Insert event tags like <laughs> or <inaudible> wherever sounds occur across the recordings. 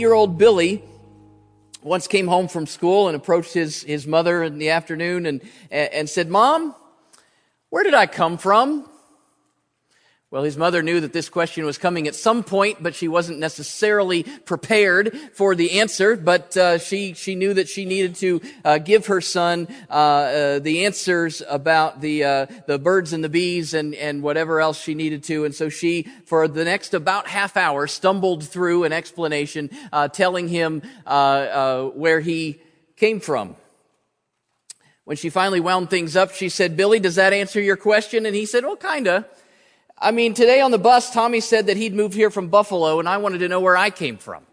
year old Billy once came home from school and approached his, his mother in the afternoon and, and said, Mom, where did I come from? Well, his mother knew that this question was coming at some point, but she wasn't necessarily prepared for the answer. But uh, she she knew that she needed to uh, give her son uh, uh the answers about the uh, the birds and the bees and and whatever else she needed to. And so she, for the next about half hour, stumbled through an explanation, uh, telling him where he came from. When she finally wound things up, she said, "Billy, does that answer your question?" And he said, "Well, kinda." I mean, today on the bus, Tommy said that he'd moved here from Buffalo, and I wanted to know where I came from.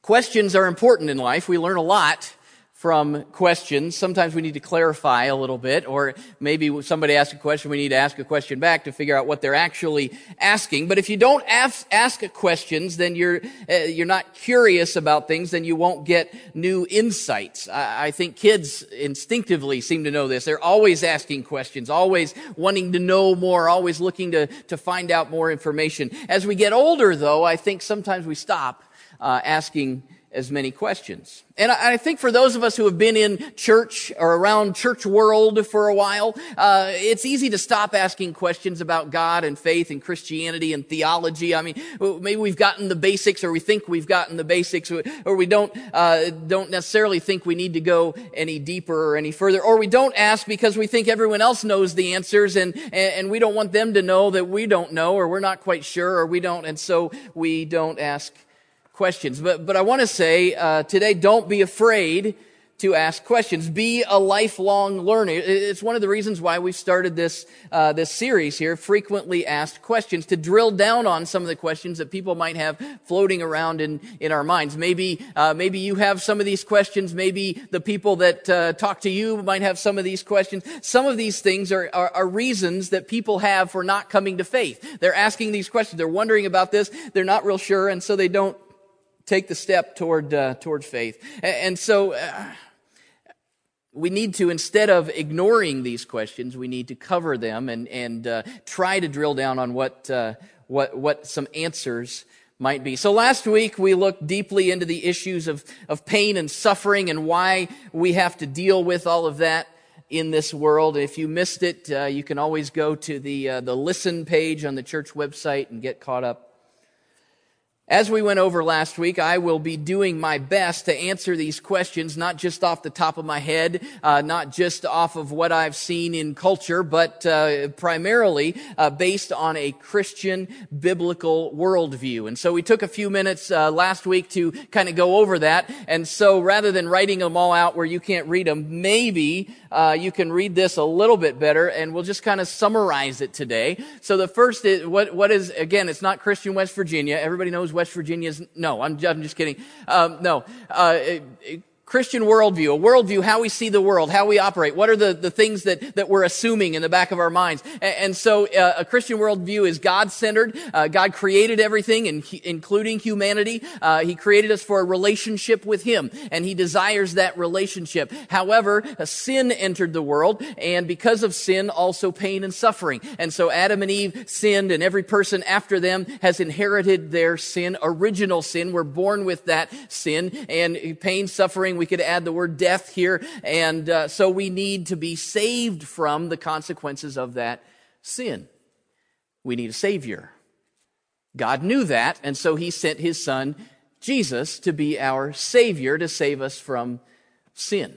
Questions are important in life. We learn a lot from questions. Sometimes we need to clarify a little bit, or maybe somebody asks a question, we need to ask a question back to figure out what they're actually asking. But if you don't ask, ask questions, then you're, uh, you're not curious about things, then you won't get new insights. I, I think kids instinctively seem to know this. They're always asking questions, always wanting to know more, always looking to, to find out more information. As we get older, though, I think sometimes we stop uh, asking as many questions. And I, think for those of us who have been in church or around church world for a while, uh, it's easy to stop asking questions about God and faith and Christianity and theology. I mean, maybe we've gotten the basics, or we think we've gotten the basics, or we don't uh, don't necessarily think we need to go any deeper or any further, or we don't ask because we think everyone else knows the answers, and and we don't want them to know that we don't know, or we're not quite sure, or we don't, and so we don't ask questions. But, but I want to say uh, today, don't be afraid to ask questions. Be a lifelong learner. It's one of the reasons why we started this uh, this series here, frequently asked questions, to drill down on some of the questions that people might have floating around in in our minds. Maybe uh, maybe you have some of these questions. Maybe the people that uh, talk to you might have some of these questions. Some of these things are, are are reasons that people have for not coming to faith. They're asking these questions. They're wondering about this. They're not real sure, and so they don't take the step toward uh, toward faith. And, so uh, we need to instead of ignoring these questions, we need to cover them and and uh, try to drill down on what uh, what what some answers might be. So last week we looked deeply into the issues of of pain and suffering and why we have to deal with all of that in this world. If you missed it, uh, you can always go to the uh, the listen page on the church website and get caught up as we went over last week, I will be doing my best to answer these questions, not just off the top of my head, uh, not just off of what I've seen in culture, but uh, primarily uh, based on a Christian biblical worldview. And so we took a few minutes uh, last week to kind of go over that. And so rather than writing them all out where you can't read them, maybe uh, you can read this a little bit better, and we'll just kind of summarize it today. So the first is what what is again? It's not Christian West Virginia. Everybody knows West Virginia's, no, I'm, I'm just kidding. Um, no, uh, Christian worldview, a worldview, how we see the world, how we operate. What are the, the things that, that we're assuming in the back of our minds? And, and so uh, a Christian worldview is God-centered. Uh, God created everything, in, including humanity. Uh, he created us for a relationship with Him, and He desires that relationship. However, sin entered the world, and because of sin, also pain and suffering. And so Adam and Eve sinned, and every person after them has inherited their sin, original sin. We're born with that sin, and pain, suffering, we could add the word death here. And uh, so we need to be saved from the consequences of that sin. We need a Savior. God knew that, and so He sent His Son, Jesus, to be our Savior to save us from sin.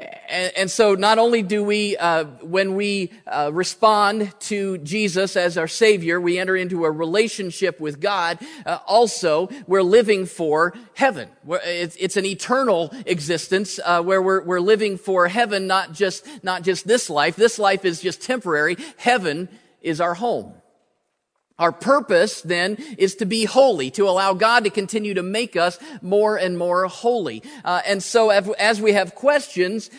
And, and, so not only do we, uh, when we uh, respond to Jesus as our Savior, we enter into a relationship with God, uh, also we're living for heaven. It's, it's, an eternal existence uh, where we're, we're living for heaven, not just, not just this life. This life is just temporary. Heaven is our home. Our purpose then is to be holy, to allow God to continue to make us more and more holy. Uh, and so as we have questions,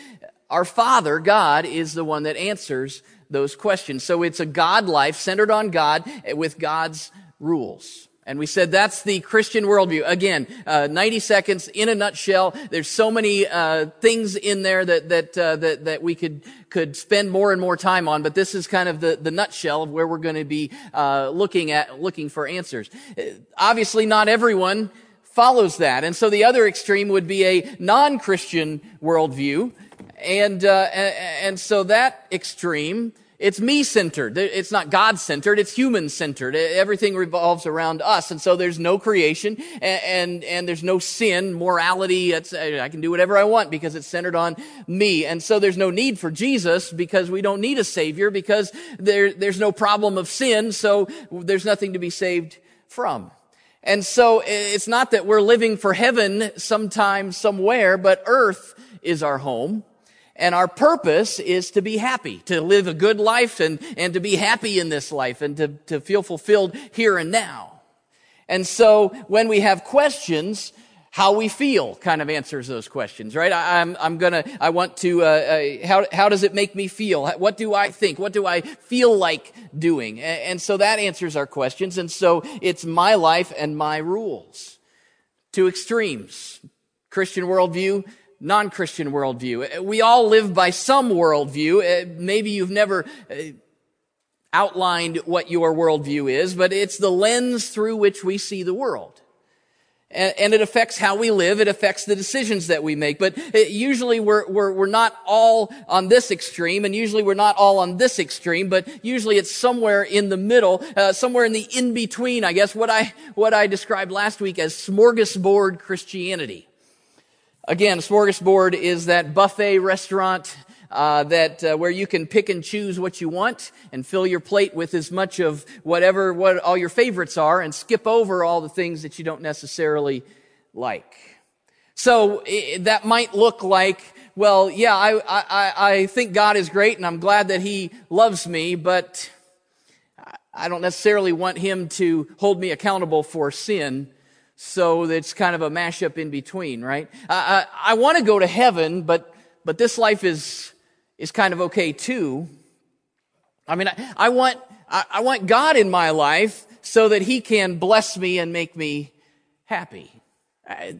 our Father, God, is the one that answers those questions. So it's a God life centered on God with God's rules. And we said that's the Christian worldview. Again, uh, 90 seconds in a nutshell. There's so many uh, things in there that that, uh, that that we could could spend more and more time on. But this is kind of the the nutshell of where we're going to be uh, looking at looking for answers. Uh, obviously, not everyone follows that, and so the other extreme would be a non-Christian worldview, and uh, and so that extreme it's me centered. It's not God centered. It's human centered. Everything revolves around us. And so there's no creation and, and, and, there's no sin, morality. I can do whatever I want because it's centered on me. And so there's no need for Jesus because we don't need a savior because there, there's no problem of sin. So there's nothing to be saved from. And so it's not that we're living for heaven sometime, somewhere, but earth is our home. And our purpose is to be happy, to live a good life and, and to be happy in this life and to, to feel fulfilled here and now. And so when we have questions, how we feel kind of answers those questions, right? I, am I'm, I'm gonna, I want to, uh, uh, how, how does it make me feel? What do I think? What do I feel like doing? And, and so that answers our questions. And so it's my life and my rules. Two extremes. Christian worldview, non-Christian worldview. We all live by some worldview. Uh, maybe you've never uh, outlined what your worldview is, but it's the lens through which we see the world. And, it affects how we live. It affects the decisions that we make. But uh, usually we're, we're, we're not all on this extreme, and usually we're not all on this extreme, but usually it's somewhere in the middle, uh, somewhere in the in-between, I guess, what I, what I described last week as smorgasbord Christianity. Again, smorgasbord is that buffet restaurant uh, that uh, where you can pick and choose what you want and fill your plate with as much of whatever what all your favorites are and skip over all the things that you don't necessarily like. So it, that might look like, well, yeah, I, I, I think God is great and I'm glad that He loves me, but I don't necessarily want Him to hold me accountable for sin so it's kind of a mashup in between, right? I, I, I want to go to heaven, but, but this life is, is kind of okay too. I mean, I, I want, I, I want God in my life so that He can bless me and make me happy.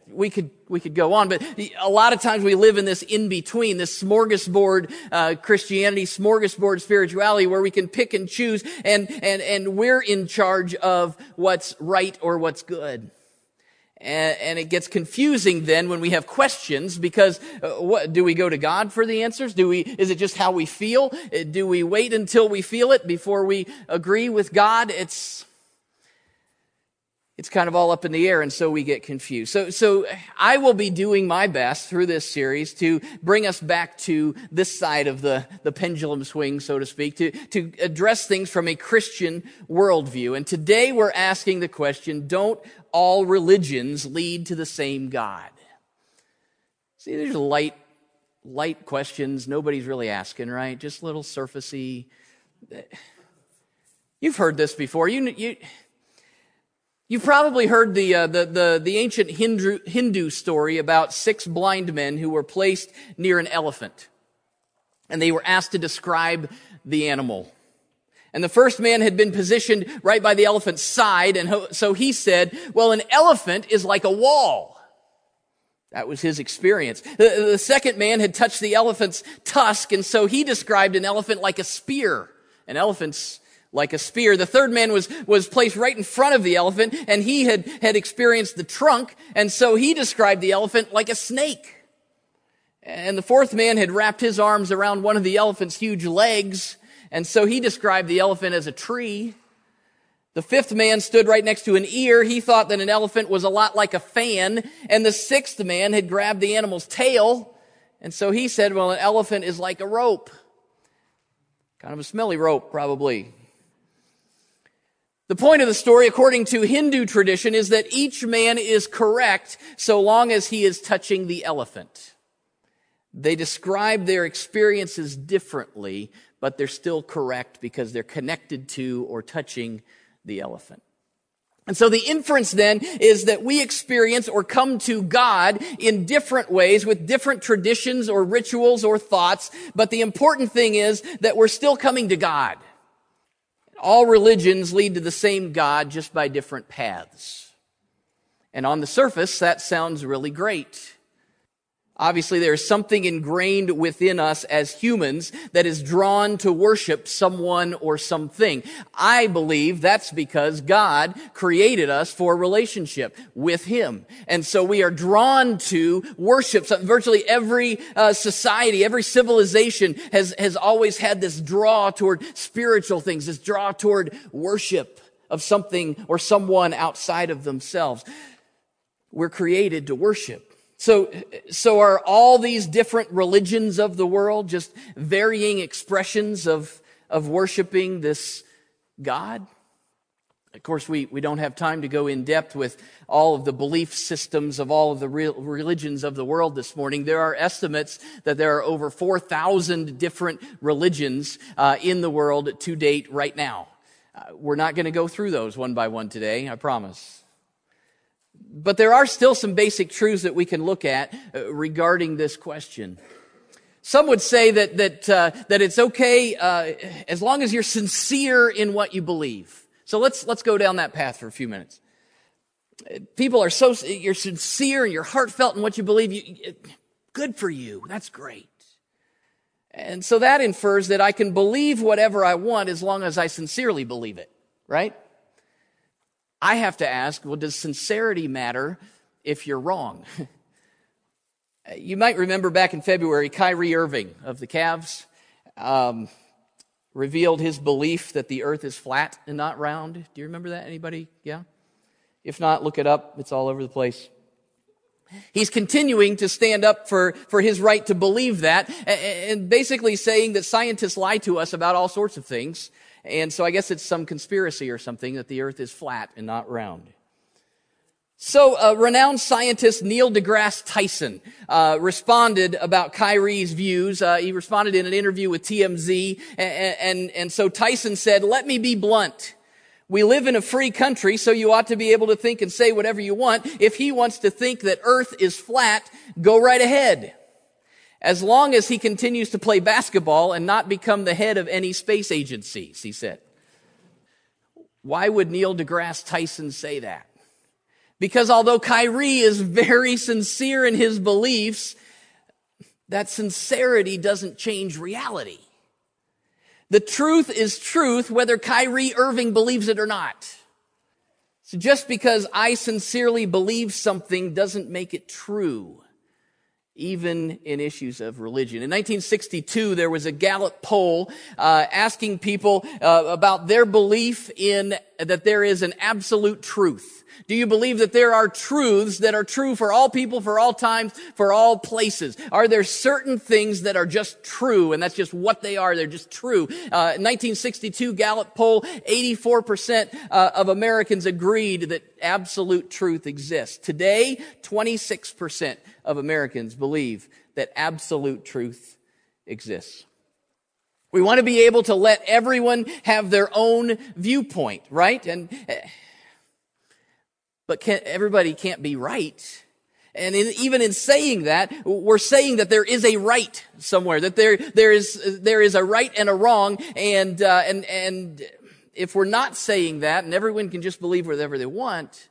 We could we could go on, but a lot of times we live in this in between, this smorgasbord uh, Christianity, smorgasbord spirituality, where we can pick and choose, and and and we're in charge of what's right or what's good. And, and, it gets confusing then when we have questions because uh, what, do we go to God for the answers? Do we, is it just how we feel? Uh, do we wait until we feel it before we agree with God? It's, it's kind of all up in the air and so we get confused. So, so I will be doing my best through this series to bring us back to this side of the, the pendulum swing, so to speak, to, to address things from a Christian worldview. And today we're asking the question, don't all religions lead to the same God? See, there's light, light questions nobody's really asking, right? Just little surfacey. You've heard this before. You, you, you've probably heard the, uh, the, the, the ancient Hindu, Hindu story about six blind men who were placed near an elephant. And they were asked to describe the animal. And the first man had been positioned right by the elephant's side. And so he said, well, an elephant is like a wall. That was his experience. The, second man had touched the elephant's tusk. And so he described an elephant like a spear. An elephant's like a spear. The third man was, was placed right in front of the elephant and he had, had experienced the trunk. And so he described the elephant like a snake. And the fourth man had wrapped his arms around one of the elephant's huge legs and so he described the elephant as a tree. The fifth man stood right next to an ear. He thought that an elephant was a lot like a fan. And the sixth man had grabbed the animal's tail. And so he said, well, an elephant is like a rope. Kind of a smelly rope, probably. The point of the story, according to Hindu tradition, is that each man is correct so long as he is touching the elephant. They describe their experiences differently, but they're still correct because they're connected to or touching the elephant. And so the inference then is that we experience or come to God in different ways with different traditions or rituals or thoughts, but the important thing is that we're still coming to God. All religions lead to the same God just by different paths. And on the surface, that sounds really great. Obviously, there is something ingrained within us as humans that is drawn to worship someone or something. I believe that's because God created us for a relationship with Him. And so we are drawn to worship. So virtually every uh, society, every civilization has, has always had this draw toward spiritual things, this draw toward worship of something or someone outside of themselves. We're created to worship. So, so are all these different religions of the world just varying expressions of, of worshiping this God? Of course, we, we don't have time to go in depth with all of the belief systems of all of the real religions of the world this morning. There are estimates that there are over 4,000 different religions uh, in the world to date right now. Uh, we're not going to go through those one by one today, I promise. But there are still some basic truths that we can look at uh, regarding this question. Some would say that, that, uh, that it's okay uh, as long as you're sincere in what you believe. So let's, let's go down that path for a few minutes. People are so, you're sincere and you're heartfelt in what you believe. You, good for you. That's great. And so that infers that I can believe whatever I want as long as I sincerely believe it, right? I have to ask, well, does sincerity matter if you're wrong? <laughs> you might remember back in February, Kyrie Irving of the Cavs um, revealed his belief that the earth is flat and not round. Do you remember that? Anybody? Yeah? If not, look it up. It's all over the place. He's continuing to stand up for, for his right to believe that and basically saying that scientists lie to us about all sorts of things. And so I guess it's some conspiracy or something that the earth is flat and not round. So, uh, renowned scientist Neil deGrasse Tyson uh, responded about Kyrie's views. Uh, he responded in an interview with TMZ, and, and, and so Tyson said, "Let me be blunt. We live in a free country, so you ought to be able to think and say whatever you want. If he wants to think that Earth is flat, go right ahead." As long as he continues to play basketball and not become the head of any space agencies, he said. Why would Neil deGrasse Tyson say that? Because although Kyrie is very sincere in his beliefs, that sincerity doesn't change reality. The truth is truth whether Kyrie Irving believes it or not. So just because I sincerely believe something doesn't make it true even in issues of religion. In 1962, there was a Gallup poll uh, asking people uh, about their belief in that there is an absolute truth. Do you believe that there are truths that are true for all people, for all times, for all places? Are there certain things that are just true and that's just what they are? They're just true. Uh, 1962 Gallup poll, 84% uh, of Americans agreed that absolute truth exists. Today, 26% of Americans believe that absolute truth exists. We want to be able to let everyone have their own viewpoint, right? And uh, but can, everybody can't be right. And in, even in saying that, we're saying that there is a right somewhere, that there, there is, there is a right and a wrong. And, uh, and, and if we're not saying that and everyone can just believe whatever they want,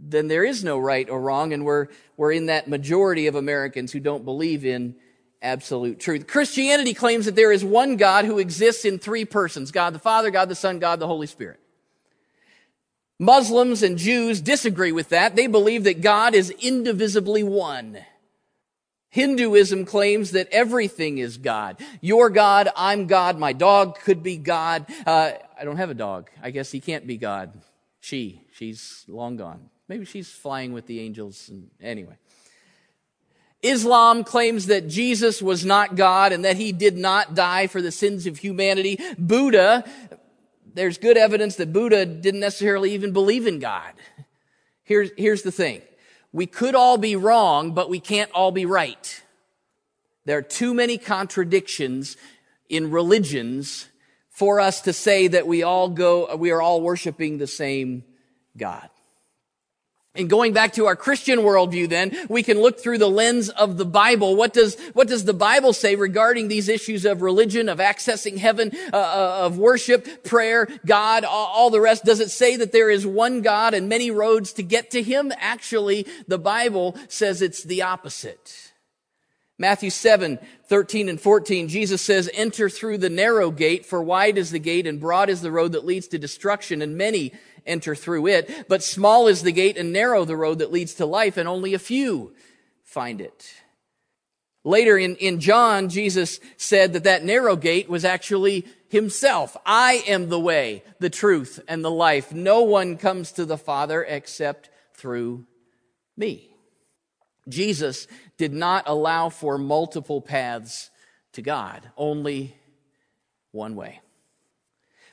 then there is no right or wrong. And we're, we're in that majority of Americans who don't believe in absolute truth. Christianity claims that there is one God who exists in three persons. God the Father, God the Son, God the Holy Spirit. Muslims and Jews disagree with that. They believe that God is indivisibly one. Hinduism claims that everything is God. Your God, I'm God, my dog could be God. Uh, I don't have a dog. I guess he can't be God. She, she's long gone. Maybe she's flying with the angels. And anyway. Islam claims that Jesus was not God and that he did not die for the sins of humanity. Buddha there's good evidence that Buddha didn't necessarily even believe in God. Here's, here's the thing. We could all be wrong, but we can't all be right. There are too many contradictions in religions for us to say that we all go, we are all worshiping the same God. And going back to our Christian worldview then, we can look through the lens of the Bible. What does, what does the Bible say regarding these issues of religion, of accessing heaven, uh, uh, of worship, prayer, God, all, all the rest? Does it say that there is one God and many roads to get to Him? Actually, the Bible says it's the opposite. Matthew 7, 13 and 14, Jesus says, enter through the narrow gate, for wide is the gate and broad is the road that leads to destruction, and many enter through it. But small is the gate and narrow the road that leads to life, and only a few find it. Later in, in John, Jesus said that that narrow gate was actually himself. I am the way, the truth, and the life. No one comes to the Father except through me. Jesus did not allow for multiple paths to God, only one way.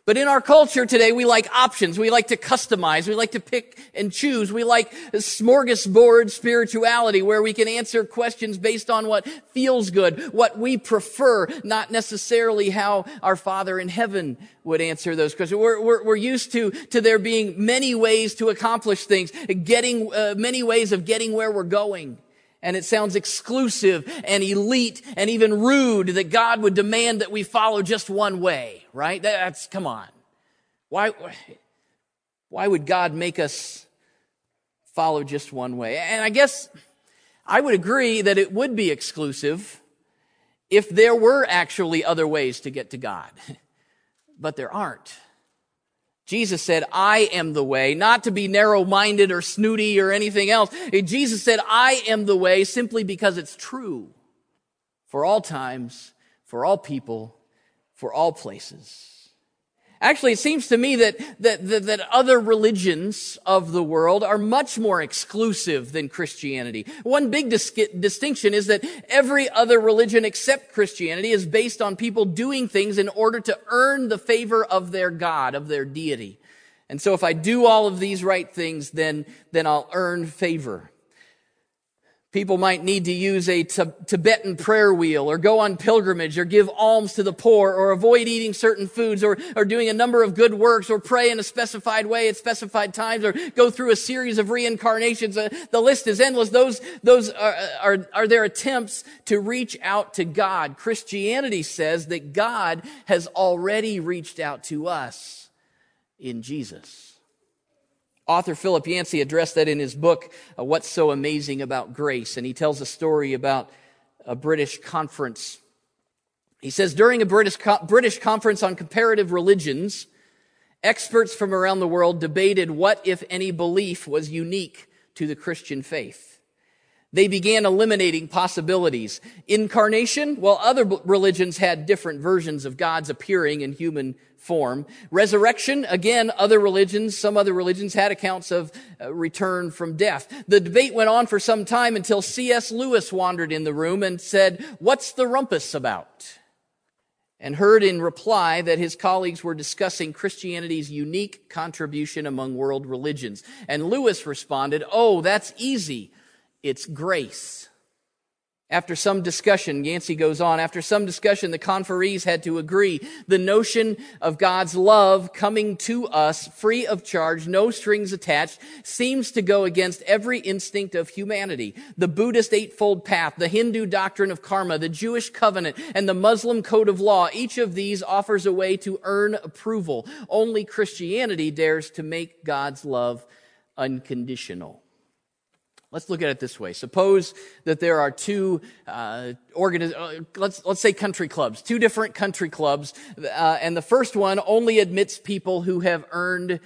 But in our culture today, we like options. We like to customize. We like to pick and choose. We like smorgasbord spirituality where we can answer questions based on what feels good, what we prefer, not necessarily how our Father in heaven would answer those questions. We're, we're, we're used to, to there being many ways to accomplish things, getting, uh, many ways of getting where we're going. And it sounds exclusive and elite and even rude that God would demand that we follow just one way right? That's, come on. Why, why would God make us follow just one way? And I guess I would agree that it would be exclusive if there were actually other ways to get to God. <laughs> But there aren't. Jesus said, I am the way, not to be narrow minded or snooty or anything else. Jesus said, I am the way simply because it's true for all times, for all people, for all places. Actually, it seems to me that, that, that, that, other religions of the world are much more exclusive than Christianity. One big dis- distinction is that every other religion except Christianity is based on people doing things in order to earn the favor of their God, of their deity. And so if I do all of these right things, then, then I'll earn favor. People might need to use a Tibetan prayer wheel or go on pilgrimage or give alms to the poor or avoid eating certain foods or, or doing a number of good works or pray in a specified way at specified times or go through a series of reincarnations. Uh, the list is endless. Those, those are, are, are their attempts to reach out to God. Christianity says that God has already reached out to us in Jesus. Author Philip Yancey addressed that in his book, uh, What's So Amazing About Grace. And he tells a story about a British conference. He says, during a British, British conference on comparative religions, experts from around the world debated what, if any, belief was unique to the Christian faith. They began eliminating possibilities. Incarnation, well, other religions had different versions of God's appearing in human form. Resurrection, again, other religions, some other religions had accounts of uh, return from death. The debate went on for some time until C.S. Lewis wandered in the room and said, what's the rumpus about? And heard in reply that his colleagues were discussing Christianity's unique contribution among world religions. And Lewis responded, oh, that's easy. It's grace. After some discussion, Yancey goes on, after some discussion, the conferees had to agree. The notion of God's love coming to us free of charge, no strings attached, seems to go against every instinct of humanity. The Buddhist Eightfold Path, the Hindu doctrine of karma, the Jewish covenant, and the Muslim code of law, each of these offers a way to earn approval. Only Christianity dares to make God's love unconditional. Let's look at it this way. Suppose that there are two uh, organiz- uh, let's let's say country clubs, two different country clubs, uh, and the first one only admits people who have earned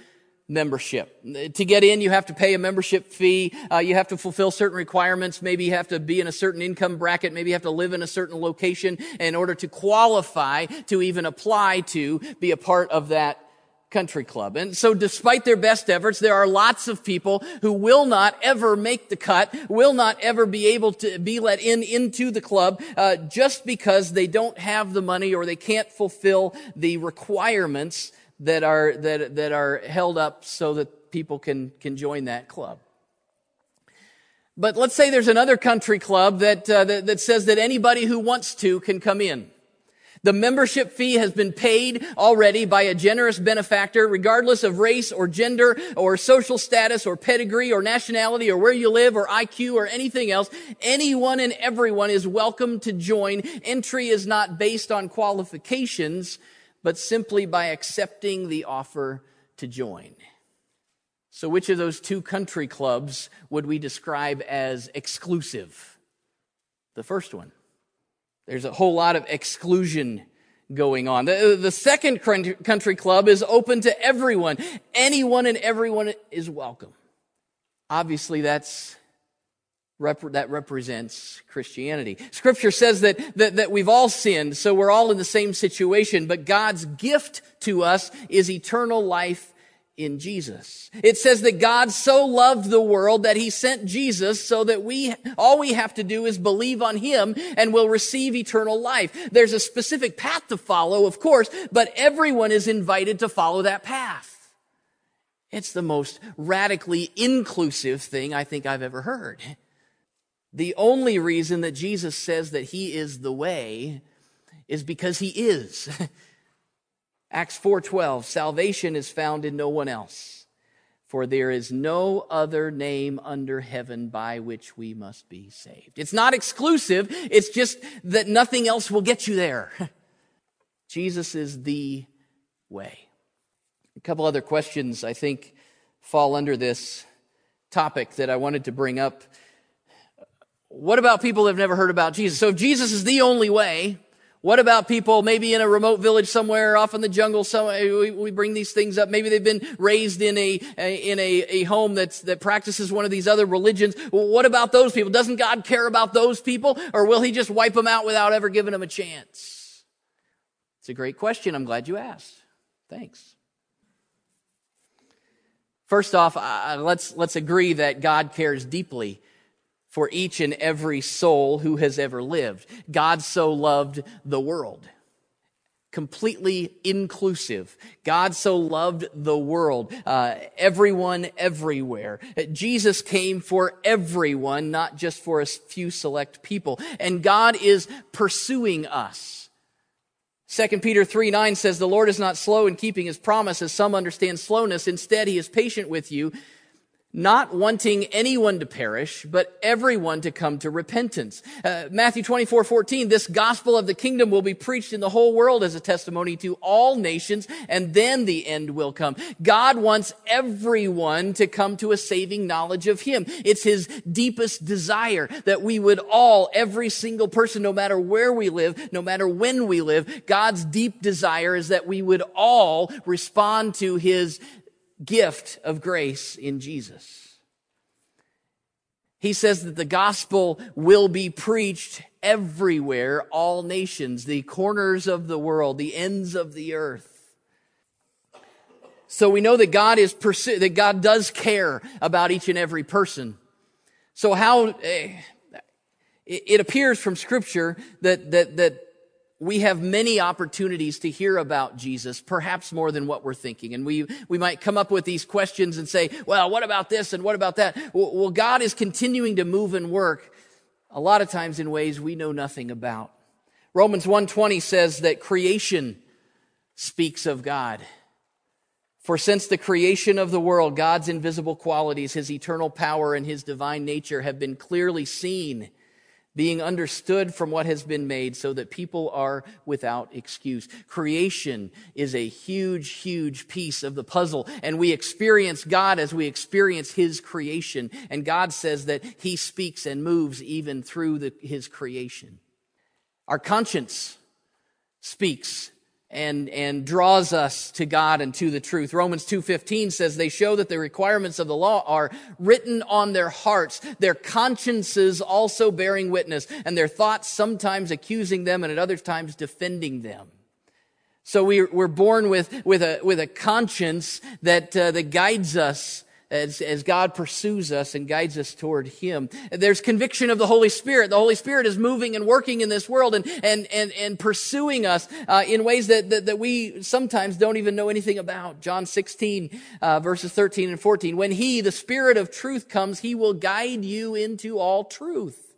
membership. To get in, you have to pay a membership fee. Uh, you have to fulfill certain requirements. Maybe you have to be in a certain income bracket. Maybe you have to live in a certain location in order to qualify to even apply to be a part of that country club. And so despite their best efforts, there are lots of people who will not ever make the cut, will not ever be able to be let in into the club, uh, just because they don't have the money or they can't fulfill the requirements that are, that, that are held up so that people can, can join that club. But let's say there's another country club that, uh, that, that says that anybody who wants to can come in. The membership fee has been paid already by a generous benefactor, regardless of race or gender or social status or pedigree or nationality or where you live or IQ or anything else. Anyone and everyone is welcome to join. Entry is not based on qualifications, but simply by accepting the offer to join. So which of those two country clubs would we describe as exclusive? The first one. There's a whole lot of exclusion going on. The, the second country club is open to everyone. Anyone and everyone is welcome. Obviously, that's that represents Christianity. Scripture says that, that, that we've all sinned, so we're all in the same situation, but God's gift to us is eternal life in Jesus. It says that God so loved the world that he sent Jesus so that we, all we have to do is believe on him and we'll receive eternal life. There's a specific path to follow, of course, but everyone is invited to follow that path. It's the most radically inclusive thing I think I've ever heard. The only reason that Jesus says that he is the way is because he is. <laughs> Acts 4:12 Salvation is found in no one else for there is no other name under heaven by which we must be saved. It's not exclusive, it's just that nothing else will get you there. <laughs> Jesus is the way. A couple other questions I think fall under this topic that I wanted to bring up. What about people that have never heard about Jesus? So if Jesus is the only way, what about people maybe in a remote village somewhere off in the jungle? Somewhere, we, we bring these things up. Maybe they've been raised in a, a in a, a home that's, that practices one of these other religions. What about those people? Doesn't God care about those people or will he just wipe them out without ever giving them a chance? It's a great question. I'm glad you asked. Thanks. First off, uh, let's, let's agree that God cares deeply for each and every soul who has ever lived. God so loved the world. Completely inclusive. God so loved the world. Uh, everyone, everywhere. Jesus came for everyone, not just for a few select people. And God is pursuing us. 2 Peter 3 9 says, The Lord is not slow in keeping his promise, as some understand slowness. Instead, he is patient with you not wanting anyone to perish, but everyone to come to repentance. Uh, Matthew 24, 14, this gospel of the kingdom will be preached in the whole world as a testimony to all nations, and then the end will come. God wants everyone to come to a saving knowledge of Him. It's His deepest desire that we would all, every single person, no matter where we live, no matter when we live, God's deep desire is that we would all respond to His gift of grace in Jesus. He says that the gospel will be preached everywhere, all nations, the corners of the world, the ends of the earth. So we know that God is pursue, that God does care about each and every person. So how, eh, it appears from scripture that, that, that we have many opportunities to hear about Jesus, perhaps more than what we're thinking. And we, we might come up with these questions and say, well, what about this and what about that? Well, God is continuing to move and work a lot of times in ways we know nothing about. Romans 1:20 says that creation speaks of God. For since the creation of the world, God's invisible qualities, his eternal power and his divine nature have been clearly seen being understood from what has been made so that people are without excuse. Creation is a huge, huge piece of the puzzle, and we experience God as we experience His creation. And God says that He speaks and moves even through the, His creation. Our conscience speaks and, and draws us to God and to the truth. Romans 2.15 says they show that the requirements of the law are written on their hearts, their consciences also bearing witness, and their thoughts sometimes accusing them and at other times defending them. So we, we're born with, with, a, with a conscience that, uh, that guides us as, as God pursues us and guides us toward Him. There's conviction of the Holy Spirit. The Holy Spirit is moving and working in this world and, and, and, and pursuing us uh, in ways that, that, that, we sometimes don't even know anything about. John 16, uh, verses 13 and 14. When He, the Spirit of truth, comes, He will guide you into all truth.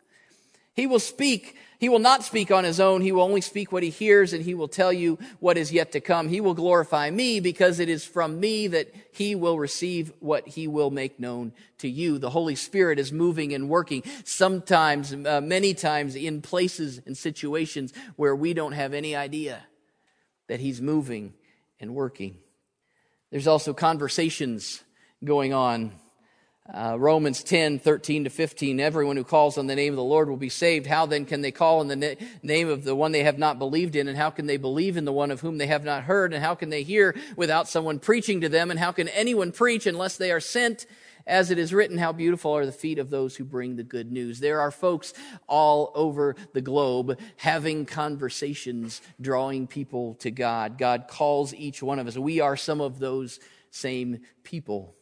He will speak. He will not speak on his own. He will only speak what he hears and he will tell you what is yet to come. He will glorify me because it is from me that he will receive what he will make known to you. The Holy Spirit is moving and working sometimes, uh, many times in places and situations where we don't have any idea that he's moving and working. There's also conversations going on uh, Romans 10, 13 to 15. Everyone who calls on the name of the Lord will be saved. How then can they call on the na- name of the one they have not believed in? And how can they believe in the one of whom they have not heard? And how can they hear without someone preaching to them? And how can anyone preach unless they are sent? As it is written, how beautiful are the feet of those who bring the good news. There are folks all over the globe having conversations, drawing people to God. God calls each one of us. We are some of those same people.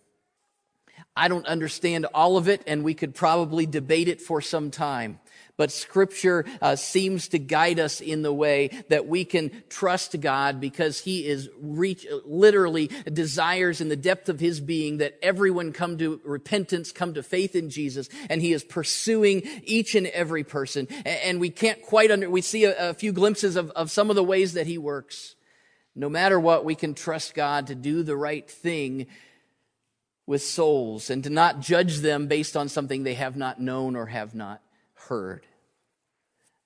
I don't understand all of it, and we could probably debate it for some time. But scripture uh, seems to guide us in the way that we can trust God because he is reach, literally desires in the depth of his being that everyone come to repentance, come to faith in Jesus. And he is pursuing each and every person. And we can't quite under, we see a, a few glimpses of, of some of the ways that he works. No matter what, we can trust God to do the right thing with souls and to not judge them based on something they have not known or have not heard.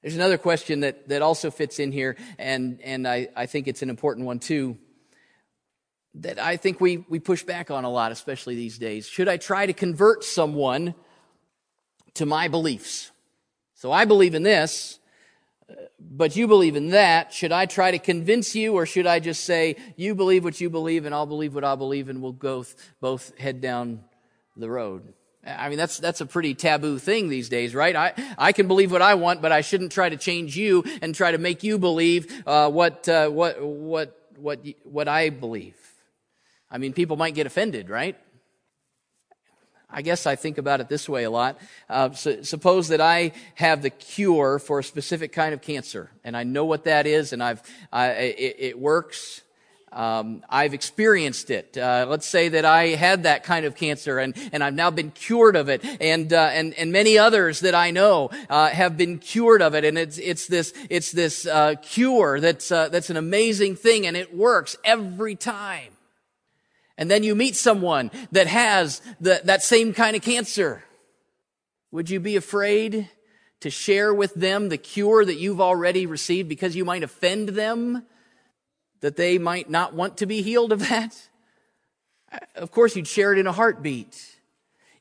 There's another question that, that also fits in here, and, and I, I think it's an important one too, that I think we, we push back on a lot, especially these days. Should I try to convert someone to my beliefs? So I believe in this, but you believe in that. Should I try to convince you, or should I just say, you believe what you believe, and I'll believe what I believe, and we'll go both head down the road? I mean, that's, that's a pretty taboo thing these days, right? I, I can believe what I want, but I shouldn't try to change you and try to make you believe, uh, what, uh, what, what, what, what I believe. I mean, people might get offended, right? I guess I think about it this way a lot. Uh, so suppose that I have the cure for a specific kind of cancer, and I know what that is, and I've I, it, it, works. Um, I've experienced it. Uh, let's say that I had that kind of cancer, and, and I've now been cured of it, and uh, and and many others that I know uh, have been cured of it, and it's it's this it's this uh, cure that's uh, that's an amazing thing, and it works every time. And then you meet someone that has the, that same kind of cancer. Would you be afraid to share with them the cure that you've already received because you might offend them? That they might not want to be healed of that? Of course, you'd share it in a heartbeat.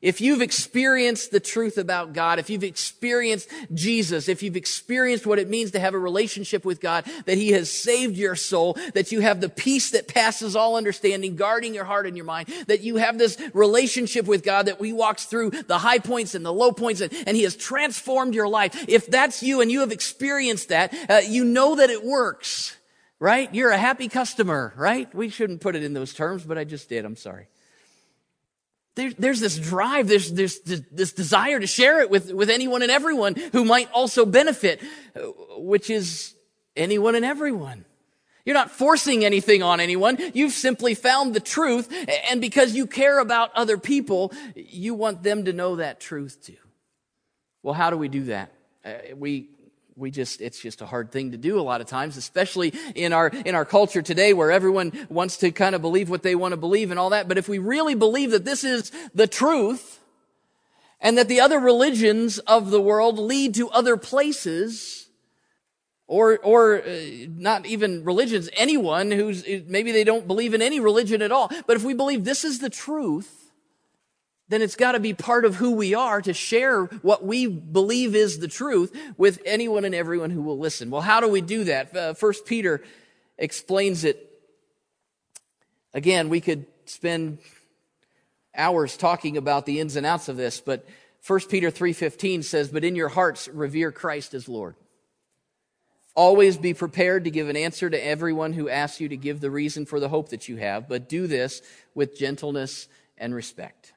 If you've experienced the truth about God, if you've experienced Jesus, if you've experienced what it means to have a relationship with God, that He has saved your soul, that you have the peace that passes all understanding, guarding your heart and your mind, that you have this relationship with God that we walks through the high points and the low points and, and He has transformed your life. If that's you and you have experienced that, uh, you know that it works, right? You're a happy customer, right? We shouldn't put it in those terms, but I just did. I'm sorry there, there's this drive, there's, there's this desire to share it with, with anyone and everyone who might also benefit, which is anyone and everyone. You're not forcing anything on anyone. You've simply found the truth. And because you care about other people, you want them to know that truth too. Well, how do we do that? Uh, we we just it's just a hard thing to do a lot of times especially in our in our culture today where everyone wants to kind of believe what they want to believe and all that. But if we really believe that this is the truth and that the other religions of the world lead to other places or or uh, not even religions anyone who's maybe they don't believe in any religion at all. But if we believe this is the truth then it's got to be part of who we are to share what we believe is the truth with anyone and everyone who will listen. Well, how do we do that? Uh, First Peter explains it. Again, we could spend hours talking about the ins and outs of this, but 1 Peter 3:15 says, "But in your hearts revere Christ as Lord." Always be prepared to give an answer to everyone who asks you to give the reason for the hope that you have, but do this with gentleness and respect.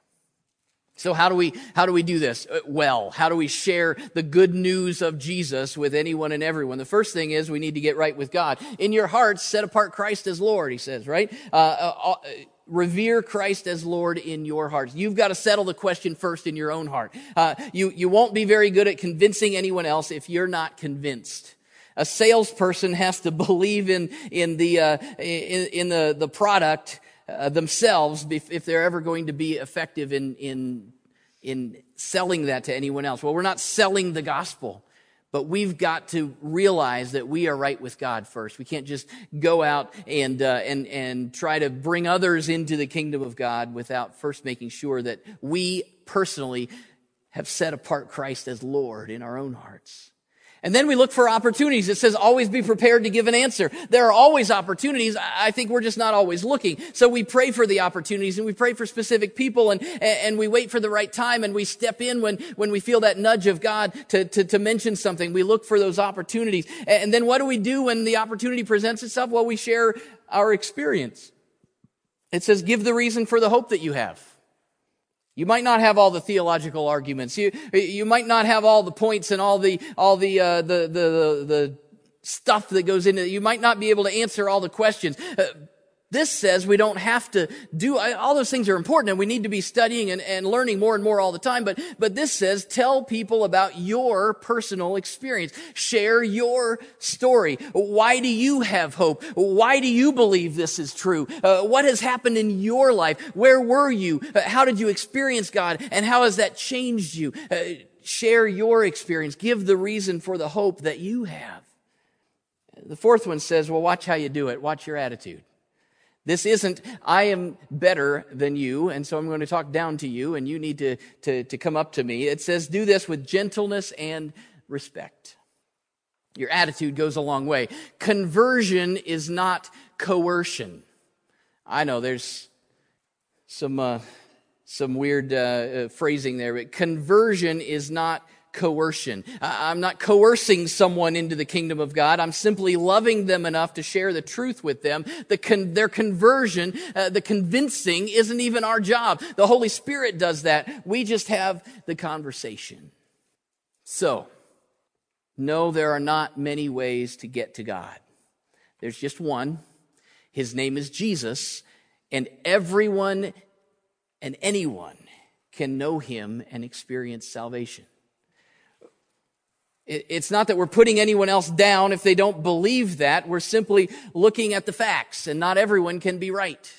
So how do we, how do we do this uh, well? How do we share the good news of Jesus with anyone and everyone? The first thing is we need to get right with God. In your hearts, set apart Christ as Lord, he says, right? Uh, uh, uh revere Christ as Lord in your hearts. You've got to settle the question first in your own heart. Uh, you, you won't be very good at convincing anyone else if you're not convinced. A salesperson has to <laughs> believe in, in the, uh, in, in, the, the product uh, themselves if they're ever going to be effective in, in, in selling that to anyone else. Well, we're not selling the gospel. But we've got to realize that we are right with God first. We can't just go out and, uh, and, and try to bring others into the kingdom of God without first making sure that we personally have set apart Christ as Lord in our own hearts. And then we look for opportunities. It says always be prepared to give an answer. There are always opportunities. I think we're just not always looking. So we pray for the opportunities and we pray for specific people and, and we wait for the right time and we step in when, when we feel that nudge of God to, to, to mention something. We look for those opportunities. And then what do we do when the opportunity presents itself? Well, we share our experience. It says give the reason for the hope that you have. You might not have all the theological arguments. You, you might not have all the points and all the, all the, uh, the, the, the, stuff that goes into it. You might not be able to answer all the questions. Uh, this says we don't have to do, all those things are important and we need to be studying and, and learning more and more all the time. But, but this says tell people about your personal experience. Share your story. Why do you have hope? Why do you believe this is true? Uh, what has happened in your life? Where were you? Uh, how did you experience God? And how has that changed you? Uh, share your experience. Give the reason for the hope that you have. The fourth one says, well, watch how you do it. Watch your attitude. This isn't, I am better than you, and so I'm going to talk down to you, and you need to, to, to come up to me. It says, do this with gentleness and respect. Your attitude goes a long way. Conversion is not coercion. I know there's some, uh, some weird uh, uh, phrasing there, but conversion is not coercion. I'm not coercing someone into the kingdom of God. I'm simply loving them enough to share the truth with them. The con- their conversion, uh, the convincing isn't even our job. The Holy Spirit does that. We just have the conversation. So, no, there are not many ways to get to God. There's just one. His name is Jesus, and everyone and anyone can know him and experience salvation. It's not that we're putting anyone else down if they don't believe that. We're simply looking at the facts, and not everyone can be right.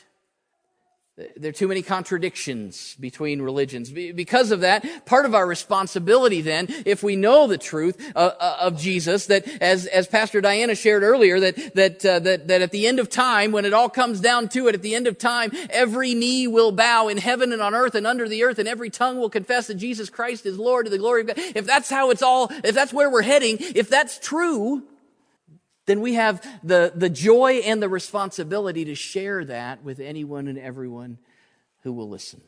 There are too many contradictions between religions. Because of that, part of our responsibility then, if we know the truth uh, uh, of Jesus, that as, as Pastor Diana shared earlier, that, that, uh, that, that at the end of time, when it all comes down to it, at the end of time, every knee will bow in heaven and on earth and under the earth, and every tongue will confess that Jesus Christ is Lord to the glory of God. If that's how it's all, if that's where we're heading, if that's true, then we have the, the joy and the responsibility to share that with anyone and everyone who will listen.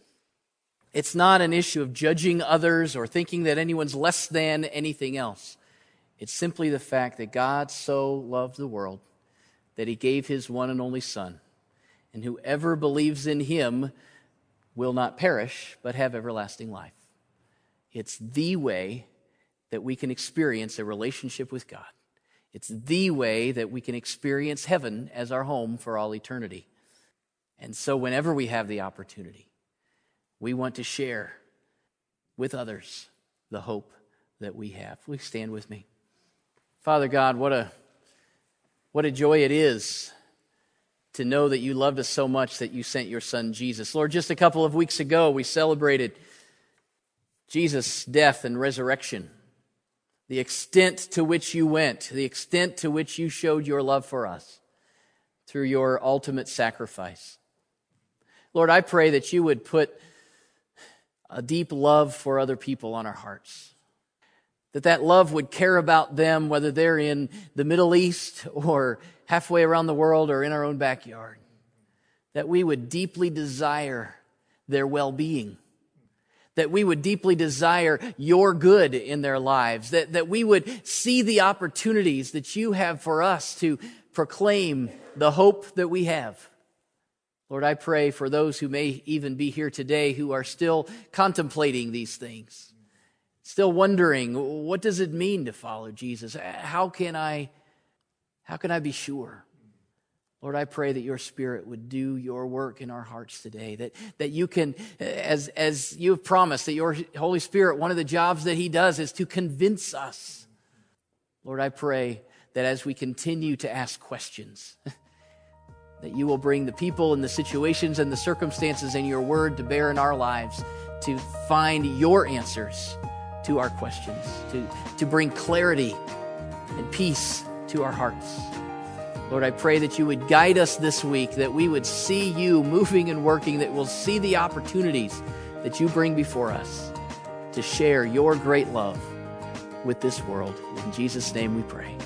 It's not an issue of judging others or thinking that anyone's less than anything else. It's simply the fact that God so loved the world that he gave his one and only Son. And whoever believes in him will not perish, but have everlasting life. It's the way that we can experience a relationship with God. It's the way that we can experience heaven as our home for all eternity. And so, whenever we have the opportunity, we want to share with others the hope that we have. Will stand with me? Father God, what a, what a joy it is to know that you loved us so much that you sent your son Jesus. Lord, just a couple of weeks ago, we celebrated Jesus' death and resurrection the extent to which you went, the extent to which you showed your love for us through your ultimate sacrifice. Lord, I pray that you would put a deep love for other people on our hearts. That that love would care about them, whether they're in the Middle East or halfway around the world or in our own backyard. That we would deeply desire their well being that we would deeply desire your good in their lives, that, that we would see the opportunities that you have for us to proclaim the hope that we have. Lord, I pray for those who may even be here today who are still contemplating these things, still wondering, what does it mean to follow Jesus? How can I, how can I be sure? Lord, I pray that your spirit would do your work in our hearts today. That, that you can, as, as you have promised, that your Holy Spirit, one of the jobs that he does is to convince us. Lord, I pray that as we continue to ask questions, <laughs> that you will bring the people and the situations and the circumstances and your word to bear in our lives to find your answers to our questions, to, to bring clarity and peace to our hearts. Lord, I pray that you would guide us this week, that we would see you moving and working, that we'll see the opportunities that you bring before us to share your great love with this world. In Jesus' name we pray.